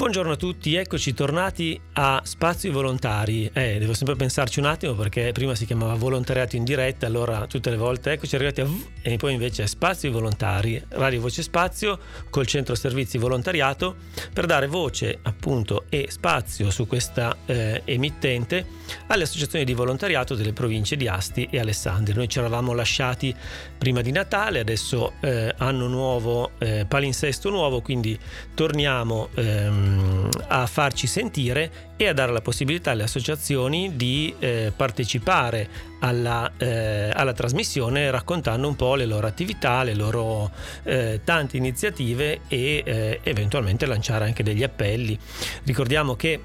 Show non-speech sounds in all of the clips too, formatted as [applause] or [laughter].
Buongiorno a tutti, eccoci tornati a Spazio Volontari. Eh, devo sempre pensarci un attimo perché prima si chiamava volontariato in diretta, allora tutte le volte eccoci arrivati a V e poi invece è Spazio Volontari, Radio Voce Spazio col centro servizi volontariato per dare voce appunto e spazio su questa eh, emittente alle associazioni di volontariato delle province di Asti e Alessandria. Noi ci eravamo lasciati prima di Natale, adesso eh, anno nuovo, eh, palinsesto nuovo, quindi torniamo ehm, a farci sentire e a dare la possibilità alle associazioni di eh, partecipare alla, eh, alla, trasmissione raccontando un po' le loro attività, le loro eh, tante iniziative e eh, eventualmente lanciare anche degli appelli. Ricordiamo che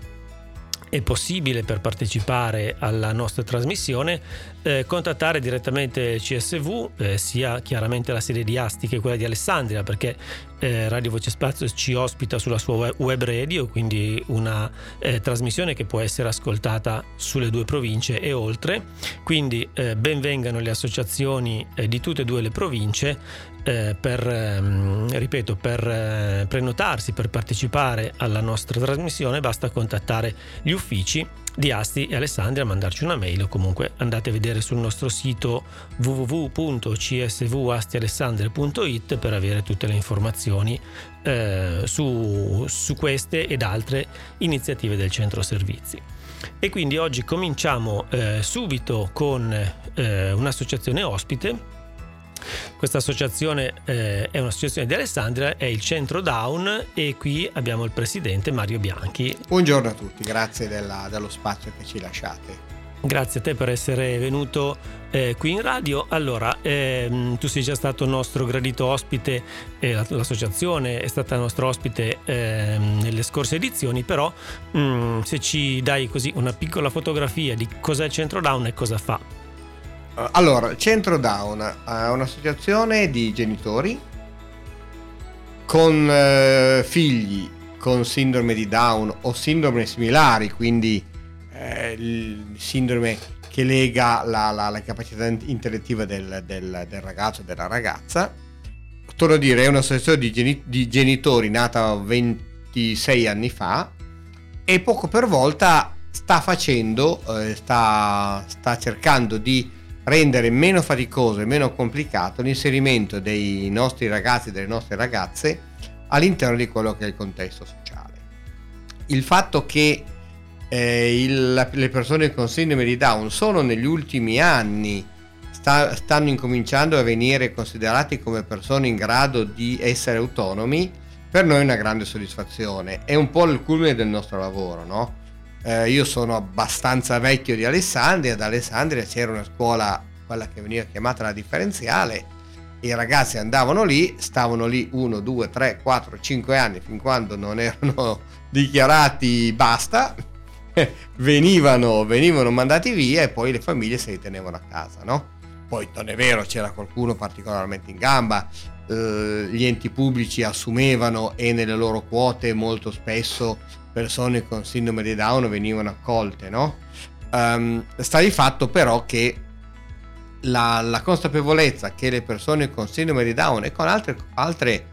è possibile per partecipare alla nostra trasmissione eh, contattare direttamente CSV, eh, sia chiaramente la sede di Asti che quella di Alessandria, perché eh, Radio Voce Spazio ci ospita sulla sua web radio, quindi una eh, trasmissione che può essere ascoltata sulle due province e oltre. Quindi eh, benvengano le associazioni eh, di tutte e due le province eh, per, ehm, ripeto, per eh, prenotarsi, per partecipare alla nostra trasmissione basta contattare gli uffici di Asti e Alessandria, mandarci una mail o comunque andate a vedere sul nostro sito www.csvastialessandria.it per avere tutte le informazioni eh, su, su queste ed altre iniziative del centro servizi. E quindi oggi cominciamo eh, subito con eh, un'associazione ospite questa associazione eh, è un'associazione di Alessandria, è il Centro Down e qui abbiamo il presidente Mario Bianchi. Buongiorno a tutti, grazie della, dello spazio che ci lasciate. Grazie a te per essere venuto eh, qui in radio. Allora, ehm, tu sei già stato nostro gradito ospite, eh, l'associazione è stata nostra ospite ehm, nelle scorse edizioni, però mh, mm, se ci dai così una piccola fotografia di cos'è il Centro Down e cosa fa. Eh, allora, Centro Down è un'associazione di genitori con eh, figli con sindrome di Down o sindrome similari, quindi eh, sindrome che lega la, la, la capacità intellettiva del, del, del ragazzo o della ragazza. Torno a dire, è un'associazione di, geni- di genitori nata 26 anni fa e poco per volta sta facendo, eh, sta, sta cercando di rendere meno faticoso e meno complicato l'inserimento dei nostri ragazzi e delle nostre ragazze all'interno di quello che è il contesto sociale. Il fatto che eh, il, le persone con sindrome di Down solo negli ultimi anni sta, stanno incominciando a venire considerati come persone in grado di essere autonomi, per noi è una grande soddisfazione. È un po' il culmine del nostro lavoro, no? Eh, io sono abbastanza vecchio di Alessandria, ad Alessandria c'era una scuola, quella che veniva chiamata la differenziale, i ragazzi andavano lì, stavano lì 1, 2, 3, 4, 5 anni fin quando non erano [laughs] dichiarati basta, [laughs] venivano, venivano mandati via e poi le famiglie se li tenevano a casa, no? Poi non è vero, c'era qualcuno particolarmente in gamba, eh, gli enti pubblici assumevano e nelle loro quote molto spesso persone con sindrome di Down venivano accolte, no? Um, sta di fatto però che la, la, consapevolezza che le persone con sindrome di Down e con altre, altre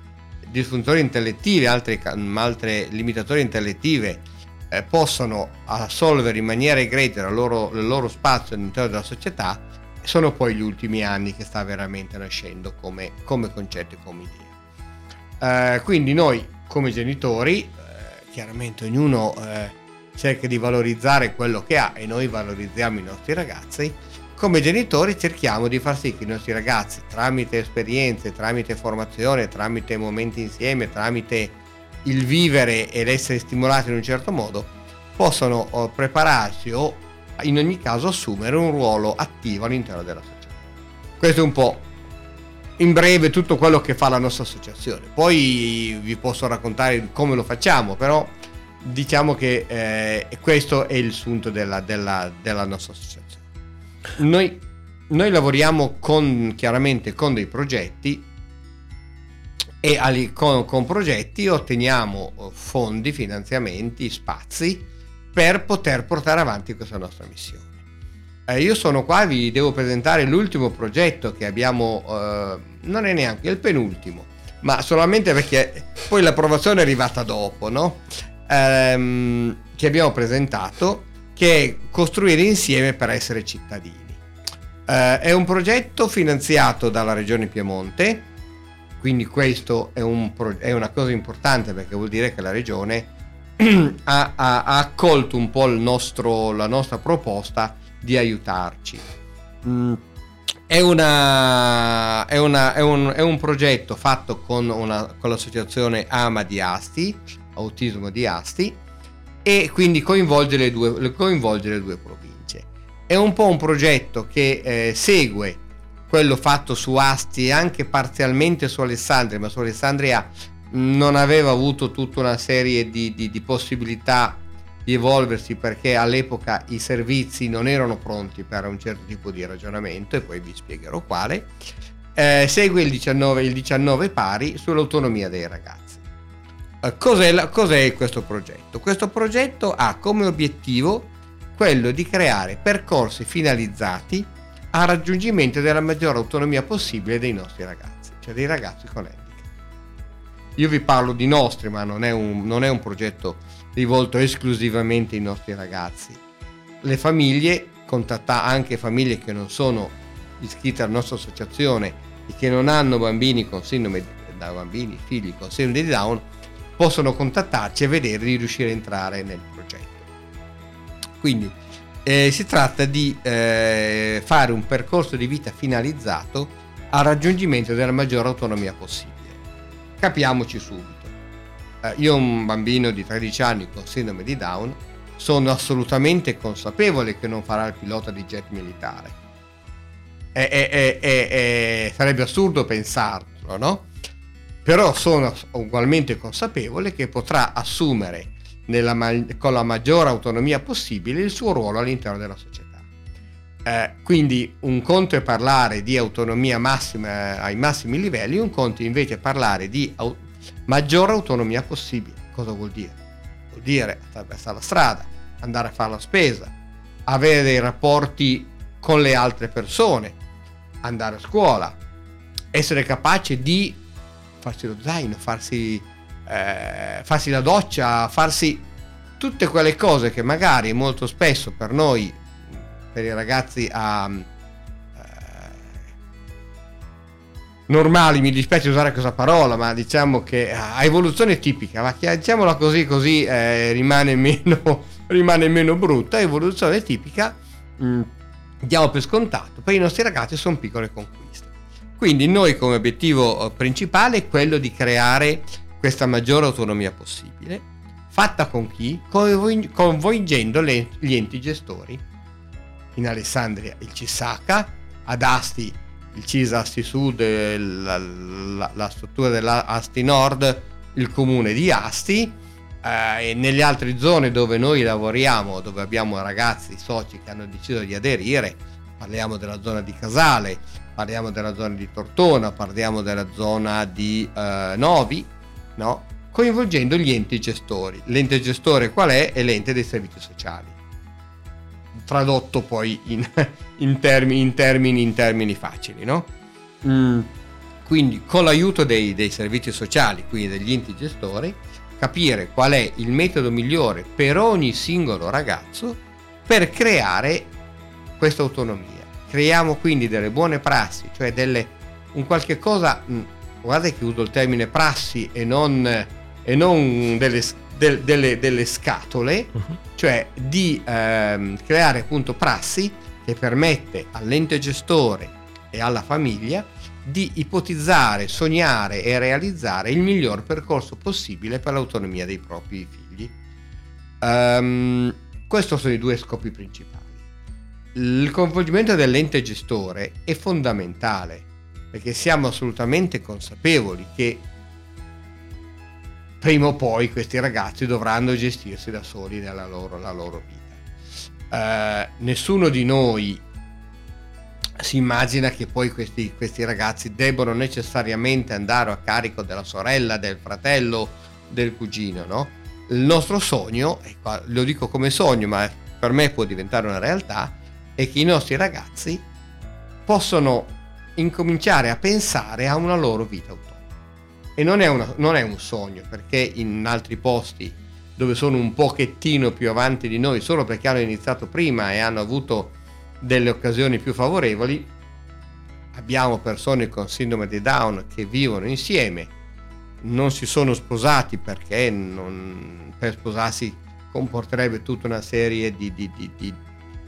disfunzioni intellettive, altre, altre limitazioni intellettive eh, possono assolvere in maniera egregia il loro, il loro spazio all'interno della società sono poi gli ultimi anni che sta veramente nascendo come, come concetto e come idea. Eh, quindi noi come genitori chiaramente ognuno eh, cerca di valorizzare quello che ha e noi valorizziamo i nostri ragazzi, come genitori cerchiamo di far sì che i nostri ragazzi tramite esperienze, tramite formazione, tramite momenti insieme, tramite il vivere ed essere stimolati in un certo modo, possano oh, prepararsi o in ogni caso assumere un ruolo attivo all'interno della società. Questo è un po' in breve tutto quello che fa la nostra associazione. Poi vi posso raccontare come lo facciamo, però diciamo che eh, questo è il sunto della, della, della nostra associazione. Noi, noi, lavoriamo con, chiaramente con dei progetti e con, con progetti otteniamo fondi, finanziamenti, spazi per poter portare avanti questa nostra missione. Eh, io sono qua, vi devo presentare l'ultimo progetto che abbiamo, eh, non è neanche il penultimo, ma solamente perché poi l'approvazione è arrivata dopo, no? ehm, che abbiamo presentato che è costruire insieme per essere cittadini. Eh, è un progetto finanziato dalla Regione Piemonte, quindi questo è, un pro- è, una cosa importante perché vuol dire che la Regione [clears throat] ha, ha, ha accolto un po' nostro, la nostra proposta di aiutarci. Mm, è, una, è, una, è, un, è, un, progetto fatto con, una, con l'associazione AMA di Asti, Autismo di Asti, e quindi coinvolge le due, coinvolge le due province. È un po' un progetto che eh, segue quello fatto su Asti e anche parzialmente su Alessandria, ma su Alessandria non aveva avuto tutta una serie di, di, di possibilità di evolversi perché all'epoca i servizi non erano pronti per un certo tipo di ragionamento e poi vi spiegherò quale. Eh, segue il 19, il 19 pari sull'autonomia dei ragazzi. Eh, cos'è, la, cos'è questo progetto? Questo progetto ha come obiettivo quello di creare percorsi finalizzati al raggiungimento della maggiore autonomia possibile dei nostri ragazzi, cioè dei ragazzi con handicap. Io vi parlo di nostri, ma non è un, non è un progetto rivolto esclusivamente ai nostri ragazzi. Le famiglie, contatta anche famiglie che non sono iscritte alla nostra associazione e che non hanno bambini con sindrome da bambini, figli con sindrome di Down, possono contattarci e vedere di riuscire a entrare nel progetto. Quindi eh, si tratta di eh, fare un percorso di vita finalizzato al raggiungimento della maggiore autonomia possibile. Capiamoci subito io ho un bambino di 13 anni con sindrome di Down, sono assolutamente consapevole che non farà il pilota di jet militare. E, e, e, sarebbe assurdo pensarlo, no? Però sono ugualmente consapevole che potrà assumere nella, con la maggiore autonomia possibile il suo ruolo all'interno della società. Eh, quindi un conto è parlare di autonomia massima ai massimi livelli, un conto invece è parlare di autonomia maggiore autonomia possibile. Cosa vuol dire? Vuol dire attraversare la strada, andare a fare la spesa, avere dei rapporti con le altre persone, andare a scuola, essere capace di farsi lo zaino, farsi, eh, farsi la doccia, farsi tutte quelle cose che magari molto spesso per noi, per i ragazzi a, normali, mi dispiace usare questa parola, ma diciamo che a evoluzione tipica, ma diciamola così, così eh, rimane, meno, [laughs] rimane meno brutta, evoluzione tipica, mh, mm, diamo per scontato, per i nostri ragazzi sono piccole conquiste. Quindi noi come obiettivo eh, principale è quello di creare questa maggiore autonomia possibile, fatta con chi? Coinvolgendo gli enti gestori. In Alessandria il Cisaka, ad Asti il CISA Asti Sud, la, la, la struttura dell'Asti Nord, il comune di Asti eh, e nelle altre zone dove noi lavoriamo, dove abbiamo ragazzi, soci che hanno deciso di aderire, parliamo della zona di Casale, parliamo della zona di Tortona, parliamo della zona di eh, Novi, no? coinvolgendo gli enti gestori. L'ente gestore qual è? È l'ente dei servizi sociali tradotto poi in, [laughs] in, termini, in, termini, in termini, facili. No? Mm. Quindi con l'aiuto dei, dei servizi sociali, quindi degli enti gestori, capire qual è il metodo migliore per ogni singolo ragazzo per creare questa autonomia. Creiamo quindi delle buone prassi, cioè delle, un qualche cosa, mm, guardate che uso il termine prassi e non, e non delle, del, delle, delle, scatole, uh-huh. cioè di ehm, creare appunto prassi che permette all'ente gestore e alla famiglia di ipotizzare, sognare e realizzare il miglior percorso possibile per l'autonomia dei propri figli. Um, questi sono i due scopi principali. Il coinvolgimento dell'ente gestore è fondamentale perché siamo assolutamente consapevoli che prima o poi questi ragazzi dovranno gestirsi da soli nella loro, loro vita. Eh, nessuno di noi si immagina che poi questi, questi ragazzi debbano necessariamente andare a carico della sorella, del fratello, del cugino, no? Il nostro sogno, lo dico come sogno, ma per me può diventare una realtà, è che i nostri ragazzi possano incominciare a pensare a una loro vita autonoma. E non è, una, non è un sogno, perché in altri posti dove sono un pochettino più avanti di noi solo perché hanno iniziato prima e hanno avuto delle occasioni più favorevoli. Abbiamo persone con sindrome di Down che vivono insieme, non si sono sposati perché non, per sposarsi comporterebbe tutta una serie di, di, di,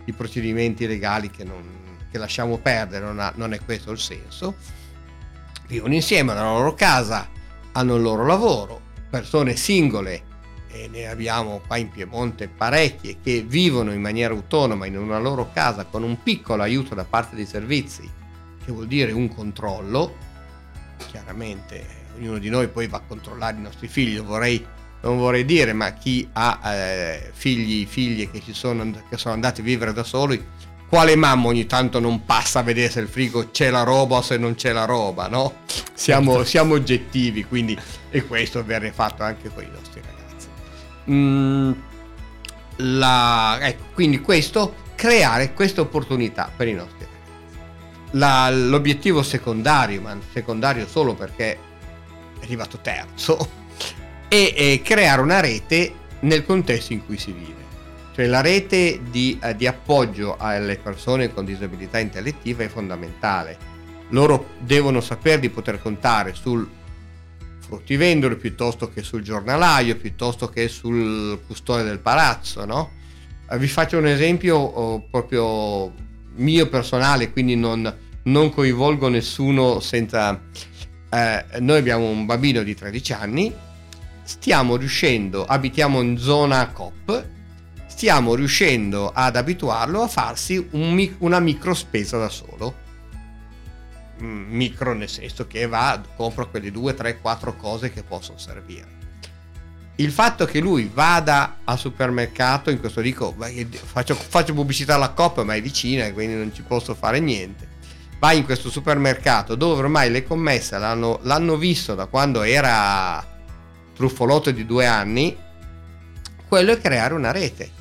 di procedimenti legali che, non, che lasciamo perdere, non, ha, non è questo il senso. Vivono insieme nella loro casa, hanno il loro lavoro, persone singole e ne abbiamo qua in Piemonte parecchie che vivono in maniera autonoma in una loro casa con un piccolo aiuto da parte dei servizi, che vuol dire un controllo. Chiaramente ognuno di noi poi va a controllare i nostri figli, vorrei, non vorrei dire, ma chi ha eh, figli, figlie che, sono, che sono andati a vivere da soli, quale mamma ogni tanto non passa a vedere se il frigo c'è la roba o se non c'è la roba, no? Siamo, certo. siamo oggettivi, quindi e questo viene fatto anche con i nostri ragazzi. Mm, la, ecco, quindi questo, creare queste opportunità per i nostri ragazzi. La, l'obiettivo secondario, ma secondario solo perché è arrivato terzo, [laughs] è, è, creare una rete nel contesto in cui si vive. Cioè la rete di, eh, di appoggio alle persone con disabilità intellettiva è fondamentale. Loro devono sapere di poter contare sul fruttivendolo piuttosto che sul giornalaio, piuttosto che sul custode del palazzo, no? Eh, vi faccio un esempio oh, proprio mio personale, quindi non, non coinvolgo nessuno senza... Eh, noi abbiamo un bambino di 13 anni, stiamo riuscendo, abitiamo in zona COP, stiamo riuscendo ad abituarlo a farsi un, una micro spesa da solo micro nel senso che va, compro quelle due, tre, quattro cose che possono servire. Il fatto che lui vada al supermercato, in questo dico, faccio, faccio pubblicità alla coppa, ma è vicina e quindi non ci posso fare niente. Va in questo supermercato dove ormai le commesse l'hanno, l'hanno visto da quando era truffolotto di due anni, quello è creare una rete.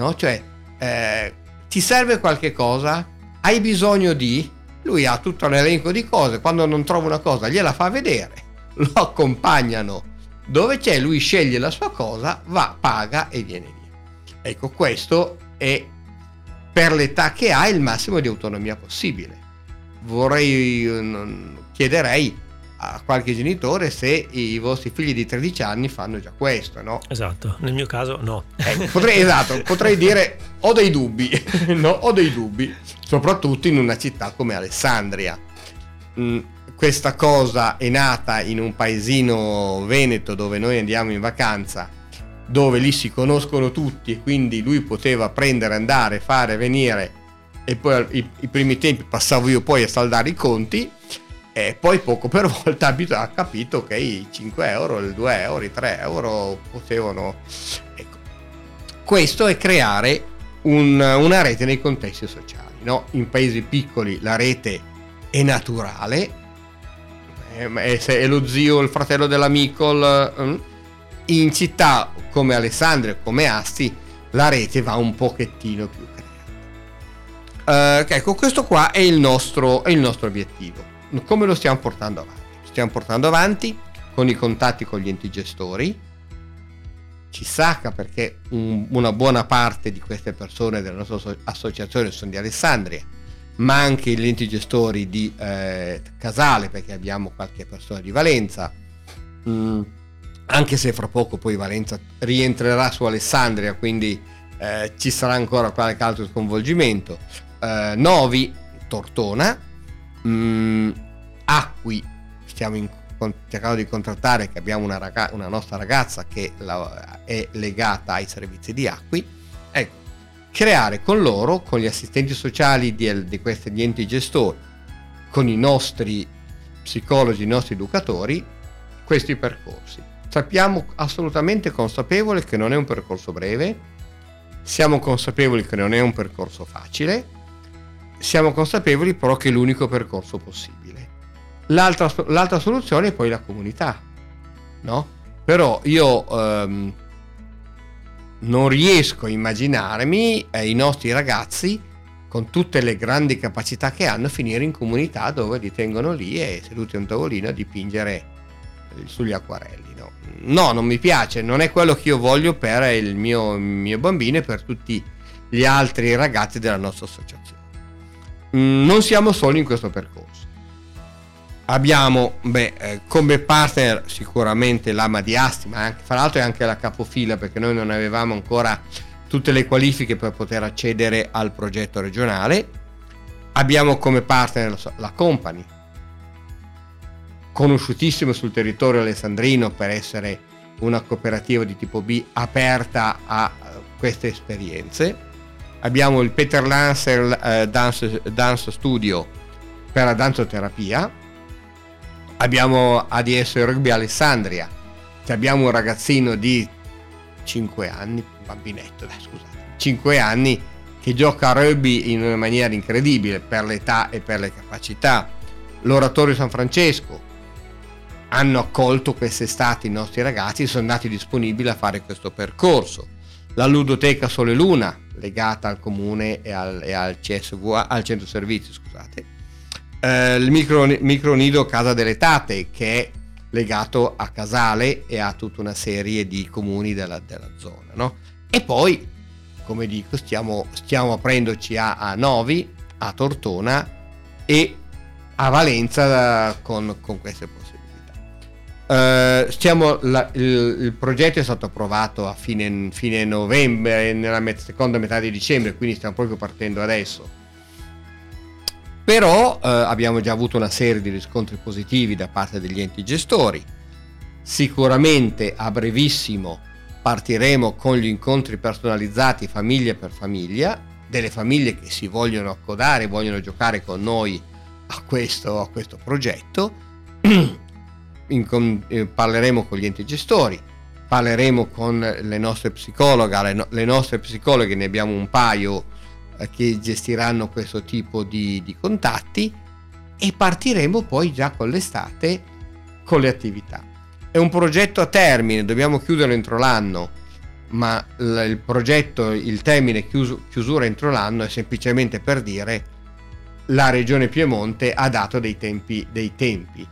No? Cioè, eh, ti serve qualche cosa? Hai bisogno di? lui ha tutto l'elenco di cose, quando non trova una cosa gliela fa vedere, [laughs] lo accompagnano dove c'è, lui sceglie la sua cosa, va, paga e viene via. Ecco, questo è per l'età che ha il massimo di autonomia possibile. Vorrei, chiederei a qualche genitore se i vostri figli di 13 anni fanno già questo, no? Esatto, nel mio caso no. Eh, potrei, esatto, potrei dire ho dei dubbi, [laughs] no? Ho dei dubbi soprattutto in una città come Alessandria. Mm, questa cosa è nata in un paesino veneto dove noi andiamo in vacanza, dove lì si conoscono tutti e quindi lui poteva prendere, andare, fare, venire e poi i, i primi tempi passavo io poi a saldare i conti e poi poco per volta [laughs] ha capito che i 5 euro, i 2 euro, i 3 euro potevano... Ecco. Questo è creare un, una rete nei contesti sociali no? in paesi piccoli la rete è naturale, è, è lo zio, il fratello dell'amico, il, mm. in città come Alessandria, come Asti, la rete va un pochettino più creata. Uh, ecco, questo qua è il, nostro, è il nostro obiettivo. Come lo stiamo portando avanti? Stiamo portando avanti con i contatti con gli enti gestori, ci sacca perché un, una buona parte di queste persone della nostra associazione sono di Alessandria, ma anche gli enti gestori di eh, Casale perché abbiamo qualche persona di Valenza, mm, anche se fra poco poi Valenza rientrerà su Alessandria, quindi eh, ci sarà ancora qualche altro sconvolgimento. Eh, Novi, Tortona, mm, Acqui, stiamo in cercando di contrattare che abbiamo una, raga- una nostra ragazza che la- è legata ai servizi di acqui, ecco, creare con loro, con gli assistenti sociali di, di questi enti gestori, con i nostri psicologi, i nostri educatori, questi percorsi. Sappiamo assolutamente consapevoli che non è un percorso breve, siamo consapevoli che non è un percorso facile, siamo consapevoli però che è l'unico percorso possibile. L'altra, l'altra soluzione è poi la comunità, no? Però io ehm, non riesco a immaginarmi eh, i nostri ragazzi con tutte le grandi capacità che hanno finire in comunità dove li tengono lì e seduti a un tavolino a dipingere sugli acquarelli. No? no, non mi piace, non è quello che io voglio per il mio, mio bambino e per tutti gli altri ragazzi della nostra associazione. Mm, non siamo soli in questo percorso. Abbiamo beh, eh, come partner sicuramente l'AMA di Asti, ma anche, fra l'altro è anche la capofila perché noi non avevamo ancora tutte le qualifiche per poter accedere al progetto regionale. Abbiamo come partner la Company, conosciutissimo sul territorio alessandrino per essere una cooperativa di tipo B aperta a queste esperienze. Abbiamo il Peter Lancer eh, Dance, Dance, Studio per la danzoterapia. Abbiamo ADS Rugby Alessandria. Abbiamo un ragazzino di 5 anni, bambinetto, dai, scusate, 5 anni che gioca a rugby in una maniera incredibile per l'età e per le capacità. L'oratorio San Francesco, hanno accolto quest'estate i nostri ragazzi e sono andati disponibili a fare questo percorso. La ludoteca Sole Luna, legata al comune e al, e al CSV, al centro servizi, scusate. Eh, il micro, micronido Casa delle Tate, che è legato a Casale e a tutta una serie di comuni della, della zona. No? E poi, come dico, stiamo, stiamo aprendoci a, a Novi, a Tortona e a Valenza con, con queste possibilità. Uh, la, il, il, progetto è stato approvato a fine, fine novembre, nella met- seconda metà di dicembre, quindi stiamo proprio partendo adesso. Però uh, abbiamo già avuto una serie di riscontri positivi da parte degli enti gestori. Sicuramente a brevissimo partiremo con gli incontri personalizzati famiglia per famiglia, delle famiglie che si vogliono accodare, vogliono giocare con noi a questo, a questo progetto [clears throat] in, eh, parleremo con gli enti gestori, parleremo con le nostre psicologhe, le, no, le nostre psicologhe, ne abbiamo un paio eh, che gestiranno questo tipo di, di contatti e partiremo poi già con l'estate con le attività. È un progetto a termine, dobbiamo chiuderlo entro l'anno, ma il progetto, il termine chiuso, chiusura entro l'anno è semplicemente per dire la regione Piemonte ha dato dei tempi, dei tempi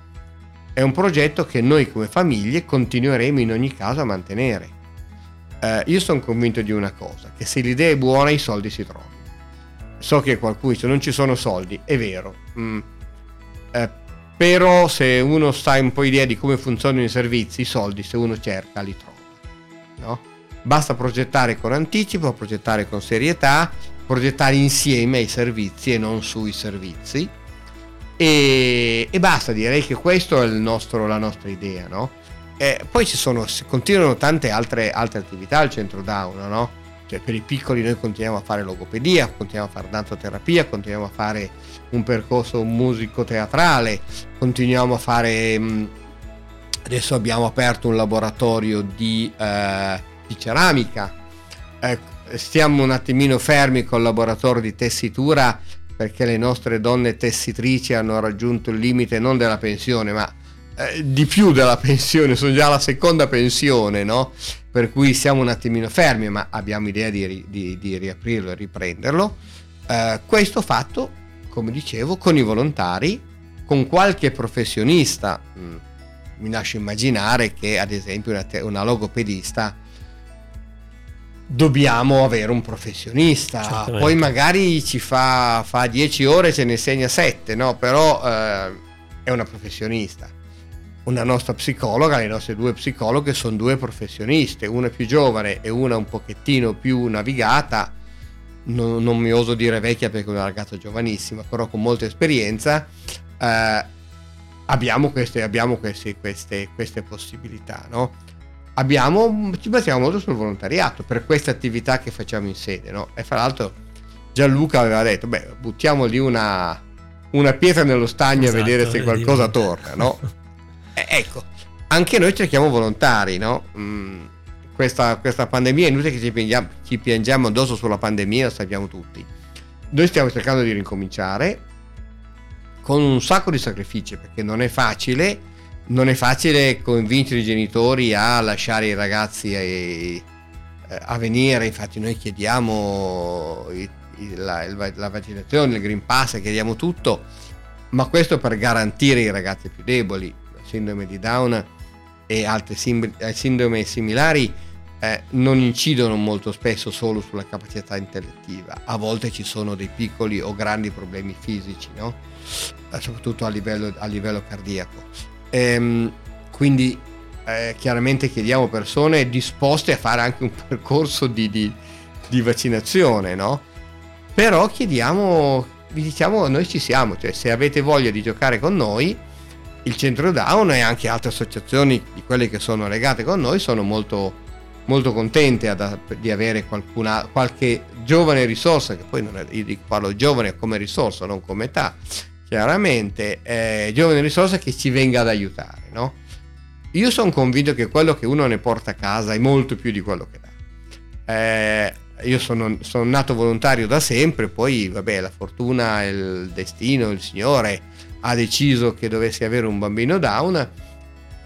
è un progetto che noi come famiglie continueremo in ogni caso a mantenere. Eh, io sono convinto di una cosa, che se l'idea è buona i soldi si trovano. So che qualcuno dice non ci sono soldi, è vero, mm. eh, però se uno sa un po' idea di come funzionano i servizi, i soldi se uno cerca li trova. No? Basta progettare con anticipo, progettare con serietà, progettare insieme ai servizi e non sui servizi e, e basta, direi che questa è nostro, la nostra idea, no? E poi ci sono, continuano tante altre, altre attività al centro Down, no? Cioè, per i piccoli noi continuiamo a fare logopedia, continuiamo a fare danzoterapia, continuiamo a fare un percorso musico-teatrale, continuiamo a fare... Mm, adesso abbiamo aperto un laboratorio di, eh, di ceramica, eh, stiamo un attimino fermi col laboratorio di tessitura perché le nostre donne tessitrici hanno raggiunto il limite non della pensione, ma eh, di più della [laughs] pensione, sono già alla seconda pensione, no? Per cui siamo un attimino fermi, ma abbiamo idea di, di, di riaprirlo e riprenderlo. Eh, questo fatto, come dicevo, con i volontari, con qualche professionista. Mh, mm, mi lascio immaginare che ad esempio una, una logopedista dobbiamo avere un professionista. Certamente. Poi magari ci fa, fa 10 ore e ce ne segna 7, no? però eh, è una professionista. Una nostra psicologa, le nostre due psicologhe sono due professioniste, una più giovane e una un pochettino più navigata, non, non mi oso dire vecchia perché è una ragazza giovanissima, però con molta esperienza. Eh, abbiamo, queste, abbiamo queste, queste, queste possibilità. No? Abbiamo, ci basiamo molto sul volontariato per queste attività che facciamo in sede. No? E fra l'altro Gianluca aveva detto, beh, buttiamo lì una, una pietra nello stagno esatto, a vedere se qualcosa torna. No? e, ecco, anche noi cerchiamo volontari. No? Mm, questa, questa, pandemia è inutile che ci piangiamo, ci piangiamo addosso sulla pandemia, lo sappiamo tutti. Noi stiamo cercando di ricominciare con un sacco di sacrifici perché non è facile non è facile convincere i genitori a lasciare i ragazzi a, eh, a venire, infatti noi chiediamo la, la, vaccinazione, il Green Pass, chiediamo tutto, ma questo per garantire i ragazzi più deboli. La sindrome di Down e altre sim- sindrome similari eh, non incidono molto spesso solo sulla capacità intellettiva, a volte ci sono dei piccoli o grandi problemi fisici, no? Eh, soprattutto a livello, a livello cardiaco. Ehm, quindi eh, chiaramente chiediamo persone disposte a fare anche un [laughs] percorso di, di, di vaccinazione, no? Però chiediamo, vi diciamo, noi ci siamo, cioè se avete voglia di giocare con noi, il centro Down e anche altre associazioni di quelle che sono legate con noi sono molto molto contente ad, di avere qualcuna, qualche giovane risorsa, che poi non è, io parlo giovane come risorsa, non come età, chiaramente, eh, giovane risorsa che ci venga ad aiutare. No? Io sono convinto che quello che uno ne porta a casa è molto più di quello che dà. Eh, io sono, sono, nato volontario da sempre, poi vabbè, la fortuna, il destino, il Signore ha deciso che dovessi avere un bambino down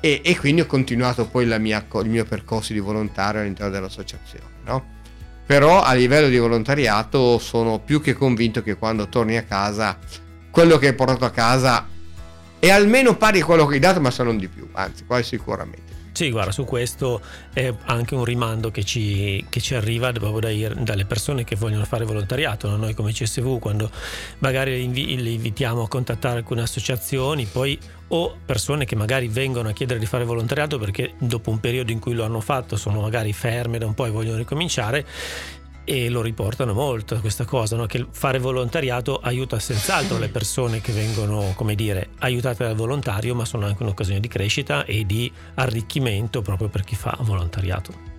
e, e quindi ho continuato poi mia, il mio percorso di volontario all'interno dell'associazione. No? Però a livello di volontariato sono più che convinto che quando torni a casa quello che hai portato a casa è almeno pari a quello che hai dato, ma se non di più, anzi, quasi sicuramente. Sì, guarda, su questo è anche un rimando che ci, che ci arriva proprio dai, dalle persone che vogliono fare volontariato. No? Noi come CSV, quando magari le, invi- le invitiamo a contattare alcune associazioni, poi o persone che magari vengono a chiedere di fare volontariato perché dopo un periodo in cui lo hanno fatto sono magari ferme da un po' e vogliono ricominciare e lo riportano molto questa cosa, no? che fare volontariato aiuta senz'altro le persone che vengono, come dire, aiutate dal volontario, ma sono anche un'occasione di crescita e di arricchimento proprio per chi fa volontariato.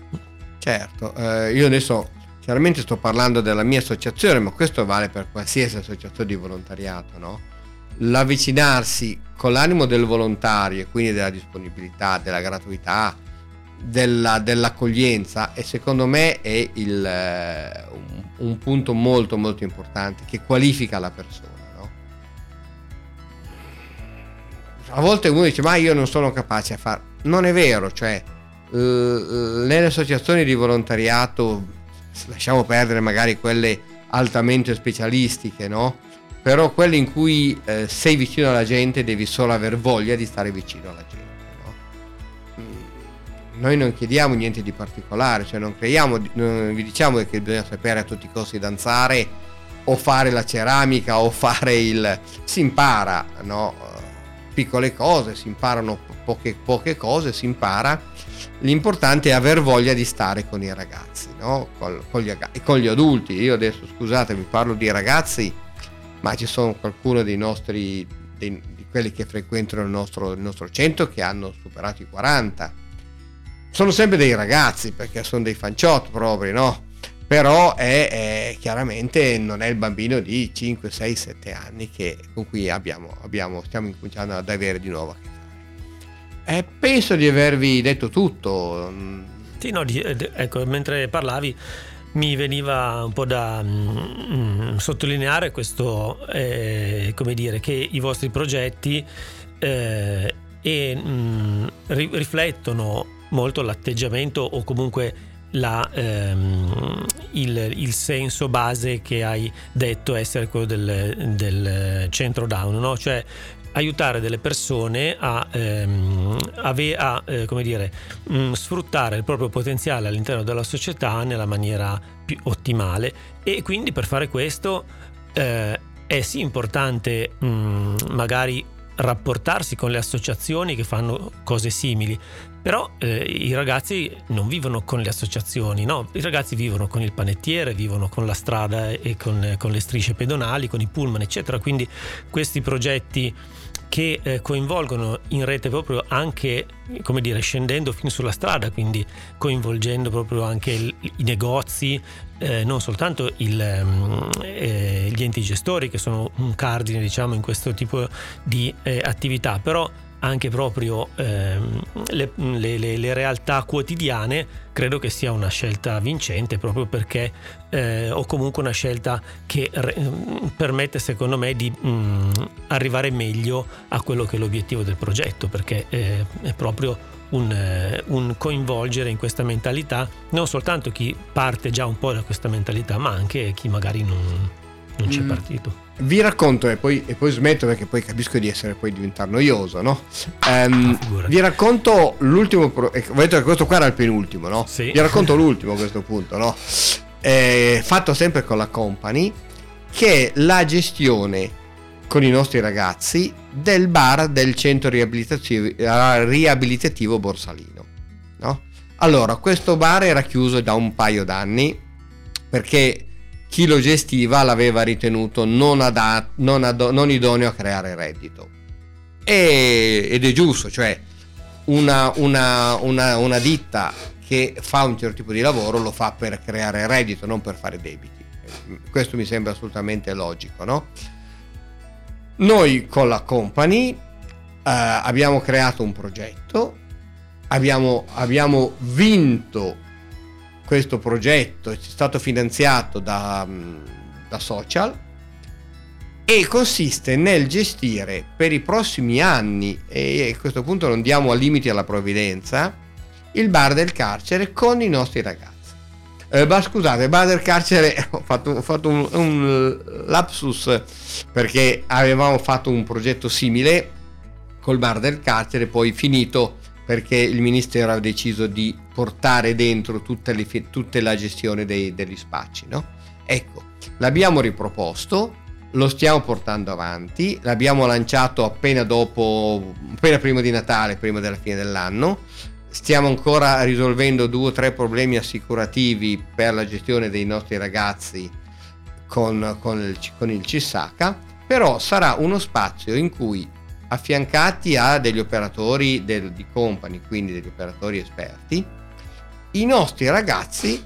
Certo, eh, io adesso chiaramente sto parlando della mia associazione, ma questo vale per qualsiasi associazione di volontariato, no? L'avvicinarsi con l'animo del volontario e quindi della disponibilità, della gratuità, della, dell'accoglienza e secondo me è il, eh, un, un, punto molto molto importante che qualifica la persona. No? A volte uno dice ma io non sono capace a fare, non è vero, cioè eh, nelle associazioni di volontariato lasciamo perdere magari quelle altamente specialistiche, no? Però quelle in cui eh, sei vicino alla gente devi solo aver voglia di stare vicino alla gente noi non chiediamo niente di particolare, cioè non creiamo, non vi diciamo che bisogna sapere a tutti i costi danzare o fare la ceramica o fare il... si impara, no? Piccole cose, si imparano poche, poche cose, si impara. L'importante è aver voglia di stare con i ragazzi, no? con, con, gli, con gli adulti. Io adesso scusatemi, parlo di ragazzi, ma ci sono qualcuno dei nostri, dei, di quelli che frequentano il nostro, il nostro centro che hanno superato i 40 sono sempre dei ragazzi perché sono dei fanciotto proprio, no? Però è, è, chiaramente non è il bambino di 5, 6, 7 anni che, con cui abbiamo, abbiamo, stiamo incominciando ad avere di nuovo a che fare. Eh, penso di avervi detto tutto. Sì, no, eh, ecco, mentre parlavi mi veniva un po' da mm, sottolineare questo, eh, come dire, che i vostri progetti eh, e, mm, ri- riflettono molto l'atteggiamento o comunque la, ehm, il, il, senso base che hai detto essere quello del, del centro down, no? cioè aiutare delle persone a, ehm, a, a eh, dire, mh, mm, sfruttare il proprio potenziale all'interno della società nella maniera più ottimale e quindi per fare questo eh, è sì importante mh, mm, magari rapportarsi con le associazioni che fanno cose simili, però eh, i ragazzi non vivono con le associazioni, no? i ragazzi vivono con il panettiere, vivono con la strada e con, con le strisce pedonali, con i pullman, eccetera. Quindi questi progetti che eh, coinvolgono in rete proprio anche, come dire, scendendo fin sulla strada, quindi coinvolgendo proprio anche il, i negozi, eh, non soltanto il, mm, eh, gli enti gestori che sono un cardine diciamo in questo tipo di eh, attività, però anche proprio ehm, le, le, le, realtà quotidiane, credo che sia una scelta vincente proprio perché, eh, o comunque una scelta che re, mm, permette secondo me di mh, mm, arrivare meglio a quello che è l'obiettivo del progetto, perché eh, è proprio un, eh, un, coinvolgere in questa mentalità non soltanto chi parte già un po' da questa mentalità, ma anche chi magari non, non c'è mm. partito. Vi racconto e poi, e poi, smetto perché poi capisco di essere poi diventare noioso, no? Um, vi racconto l'ultimo, pro- ho detto che questo qua era il penultimo, no? Sì. Vi racconto l'ultimo a questo punto, no? Eh, fatto sempre con la company, che è la gestione con i nostri ragazzi del bar del centro riabilitativo, riabilitativo Borsalino, no? Allora, questo bar era chiuso da un paio d'anni perché chi lo gestiva l'aveva ritenuto non, adat- non, ad- non idoneo a creare reddito. E- ed è giusto, cioè una, una, una, una ditta che fa un certo tipo di lavoro lo fa per creare reddito, non per fare debiti. Questo mi sembra assolutamente logico, no? Noi con la company eh, abbiamo creato un progetto, abbiamo, abbiamo vinto questo progetto è stato finanziato da, mm, da social e consiste nel gestire per i prossimi anni, e a questo punto non diamo a limiti alla provvidenza, il bar del carcere con i nostri ragazzi. Eh, ma scusate, bar del carcere [laughs] ho fatto, ho fatto un, un, lapsus perché avevamo fatto un progetto simile col bar del carcere, poi finito perché il ministero ha deciso di portare dentro tutte le, tutta la gestione dei, degli spacci. No? Ecco, l'abbiamo riproposto, lo stiamo portando avanti, l'abbiamo lanciato appena dopo, appena prima di Natale, prima della fine dell'anno. Stiamo ancora risolvendo due o tre problemi assicurativi per la gestione dei nostri ragazzi con, con il, con il Cissaca, però sarà uno spazio in cui affiancati a degli operatori del, di company, quindi degli operatori esperti, i nostri ragazzi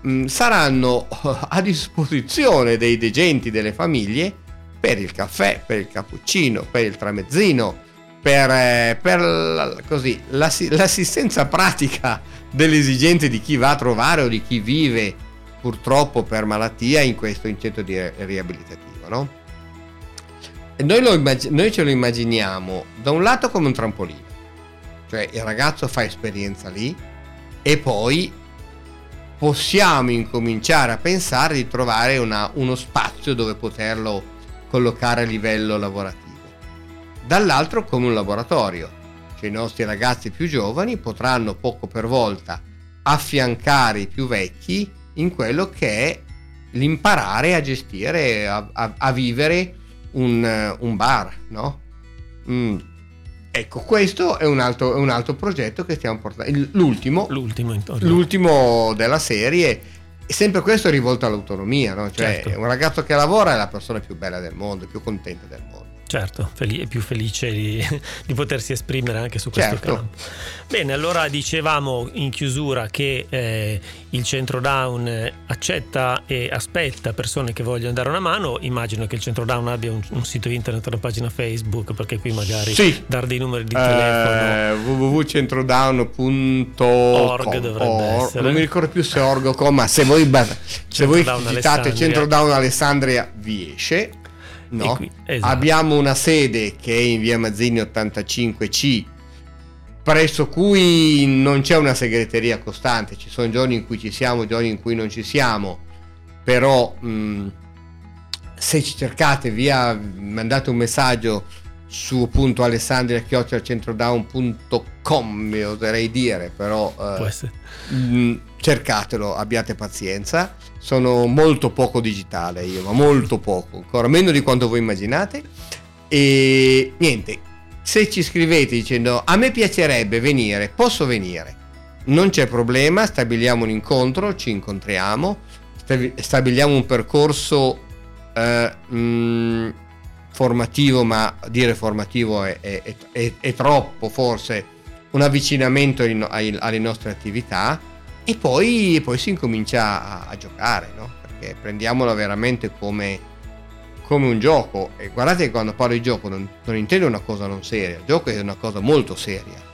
mh, mm, saranno [laughs] a disposizione dei degenti delle famiglie per il caffè, per il cappuccino, per il tramezzino, per, eh, per così, l'assistenza pratica delle esigenze di chi va a trovare o di chi vive purtroppo per malattia in questo centro di riabilitativo. No? Noi, immag- noi ce lo immaginiamo da un lato come un trampolino, cioè il ragazzo fa esperienza lì e poi possiamo incominciare a pensare di trovare una, uno spazio dove poterlo collocare a livello lavorativo. Dall'altro come un laboratorio, cioè i nostri ragazzi più giovani potranno poco per volta affiancare i più vecchi in quello che è l'imparare a gestire, a, a, a vivere un, eh, un bar, no? Mm. Ecco, questo è un, altro, è un, altro, progetto che stiamo portando. L'ultimo, l'ultimo, l'ultimo della serie. E sempre questo è rivolto all'autonomia, no? Cioè, certo. un ragazzo che lavora è la persona più bella del mondo, più contenta del mondo. Certo, è più felice di, [laughs] di, potersi esprimere anche su questo certo. campo. Bene, allora dicevamo in chiusura che eh, il centro down accetta e aspetta persone che vogliono dare una mano. Immagino che il centro down abbia un, un sito internet, una pagina Facebook, perché qui magari sì. dare dei numeri di telefono. Eh, www.centrodown.org dovrebbe or, essere. Non mi ricordo più se org o com, ma se voi, se voi digitate Centro Down Alessandria vi esce No, esatto. abbiamo una sede che è in via Mazzini 85C, presso cui non c'è una segreteria costante, ci sono giorni in cui ci siamo, giorni in cui non ci siamo, però mh, mm, se ci cercate via, mandate un messaggio su appunto alessandria.centrodown.com oserei dire, però eh, mh, mm, cercatelo, abbiate pazienza. Sono molto poco digitale io, ma molto poco, ancora meno di quanto voi immaginate. E niente, se ci scrivete dicendo a me piacerebbe venire, posso venire, non c'è problema, stabiliamo un incontro, ci incontriamo, stabiliamo un percorso eh, mh, mm, formativo, ma dire formativo è, è, è, è troppo forse, un avvicinamento alle nostre attività e poi, poi si incomincia a, a giocare, no? Perché prendiamolo veramente come, come, un gioco. E guardate che quando parlo di gioco non, non intendo una cosa non seria, il gioco è una cosa molto seria.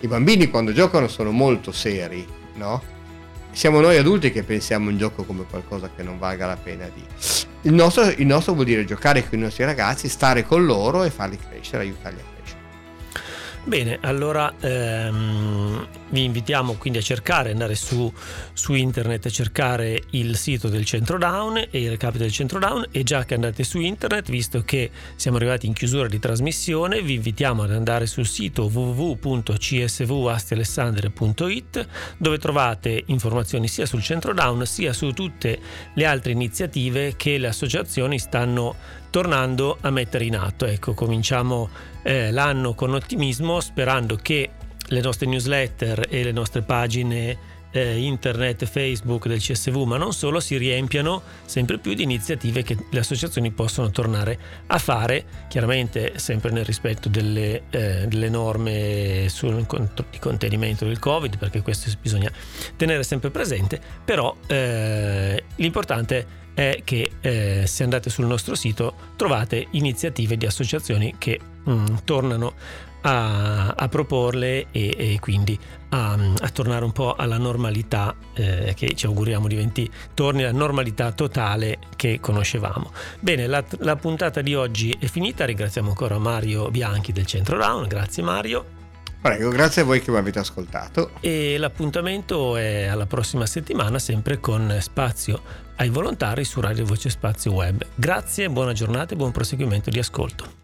I bambini quando giocano sono molto seri, no? Siamo noi adulti che pensiamo un gioco come qualcosa che non valga la pena di... Il nostro, il nostro vuol dire giocare con i nostri ragazzi, stare con loro e farli crescere, aiutarli a crescere. Bene, allora ehm, vi invitiamo quindi a cercare, andare su, su internet a cercare il sito del Centro Down e il recapito del Centro Down e già che andate su internet, visto che siamo arrivati in chiusura di trasmissione, vi invitiamo ad andare sul sito www.csvastialessandre.it dove trovate informazioni sia sul Centro Down sia su tutte le altre iniziative che le associazioni stanno tornando a mettere in atto. Ecco, cominciamo eh, l'anno con ottimismo sperando che le nostre newsletter e le nostre pagine eh, internet, Facebook del CSV, ma non solo, si riempiano sempre più di iniziative che le associazioni possono tornare a fare, chiaramente sempre nel rispetto delle, eh, delle norme sul di contenimento del Covid, perché questo bisogna tenere sempre presente, però eh, l'importante è che eh, se andate sul nostro sito trovate iniziative di associazioni che mm, tornano a, a proporle e, e quindi a, a, tornare un po' alla normalità eh, che ci auguriamo diventi, torni alla normalità totale che conoscevamo. Bene, la, la puntata di oggi è finita, ringraziamo ancora Mario Bianchi del Centro Round, grazie Mario. Prego, grazie a voi che mi avete ascoltato. E l'appuntamento è alla prossima settimana, sempre con spazio ai volontari su Radio Voce Spazio Web. Grazie, buona giornata e buon proseguimento di ascolto.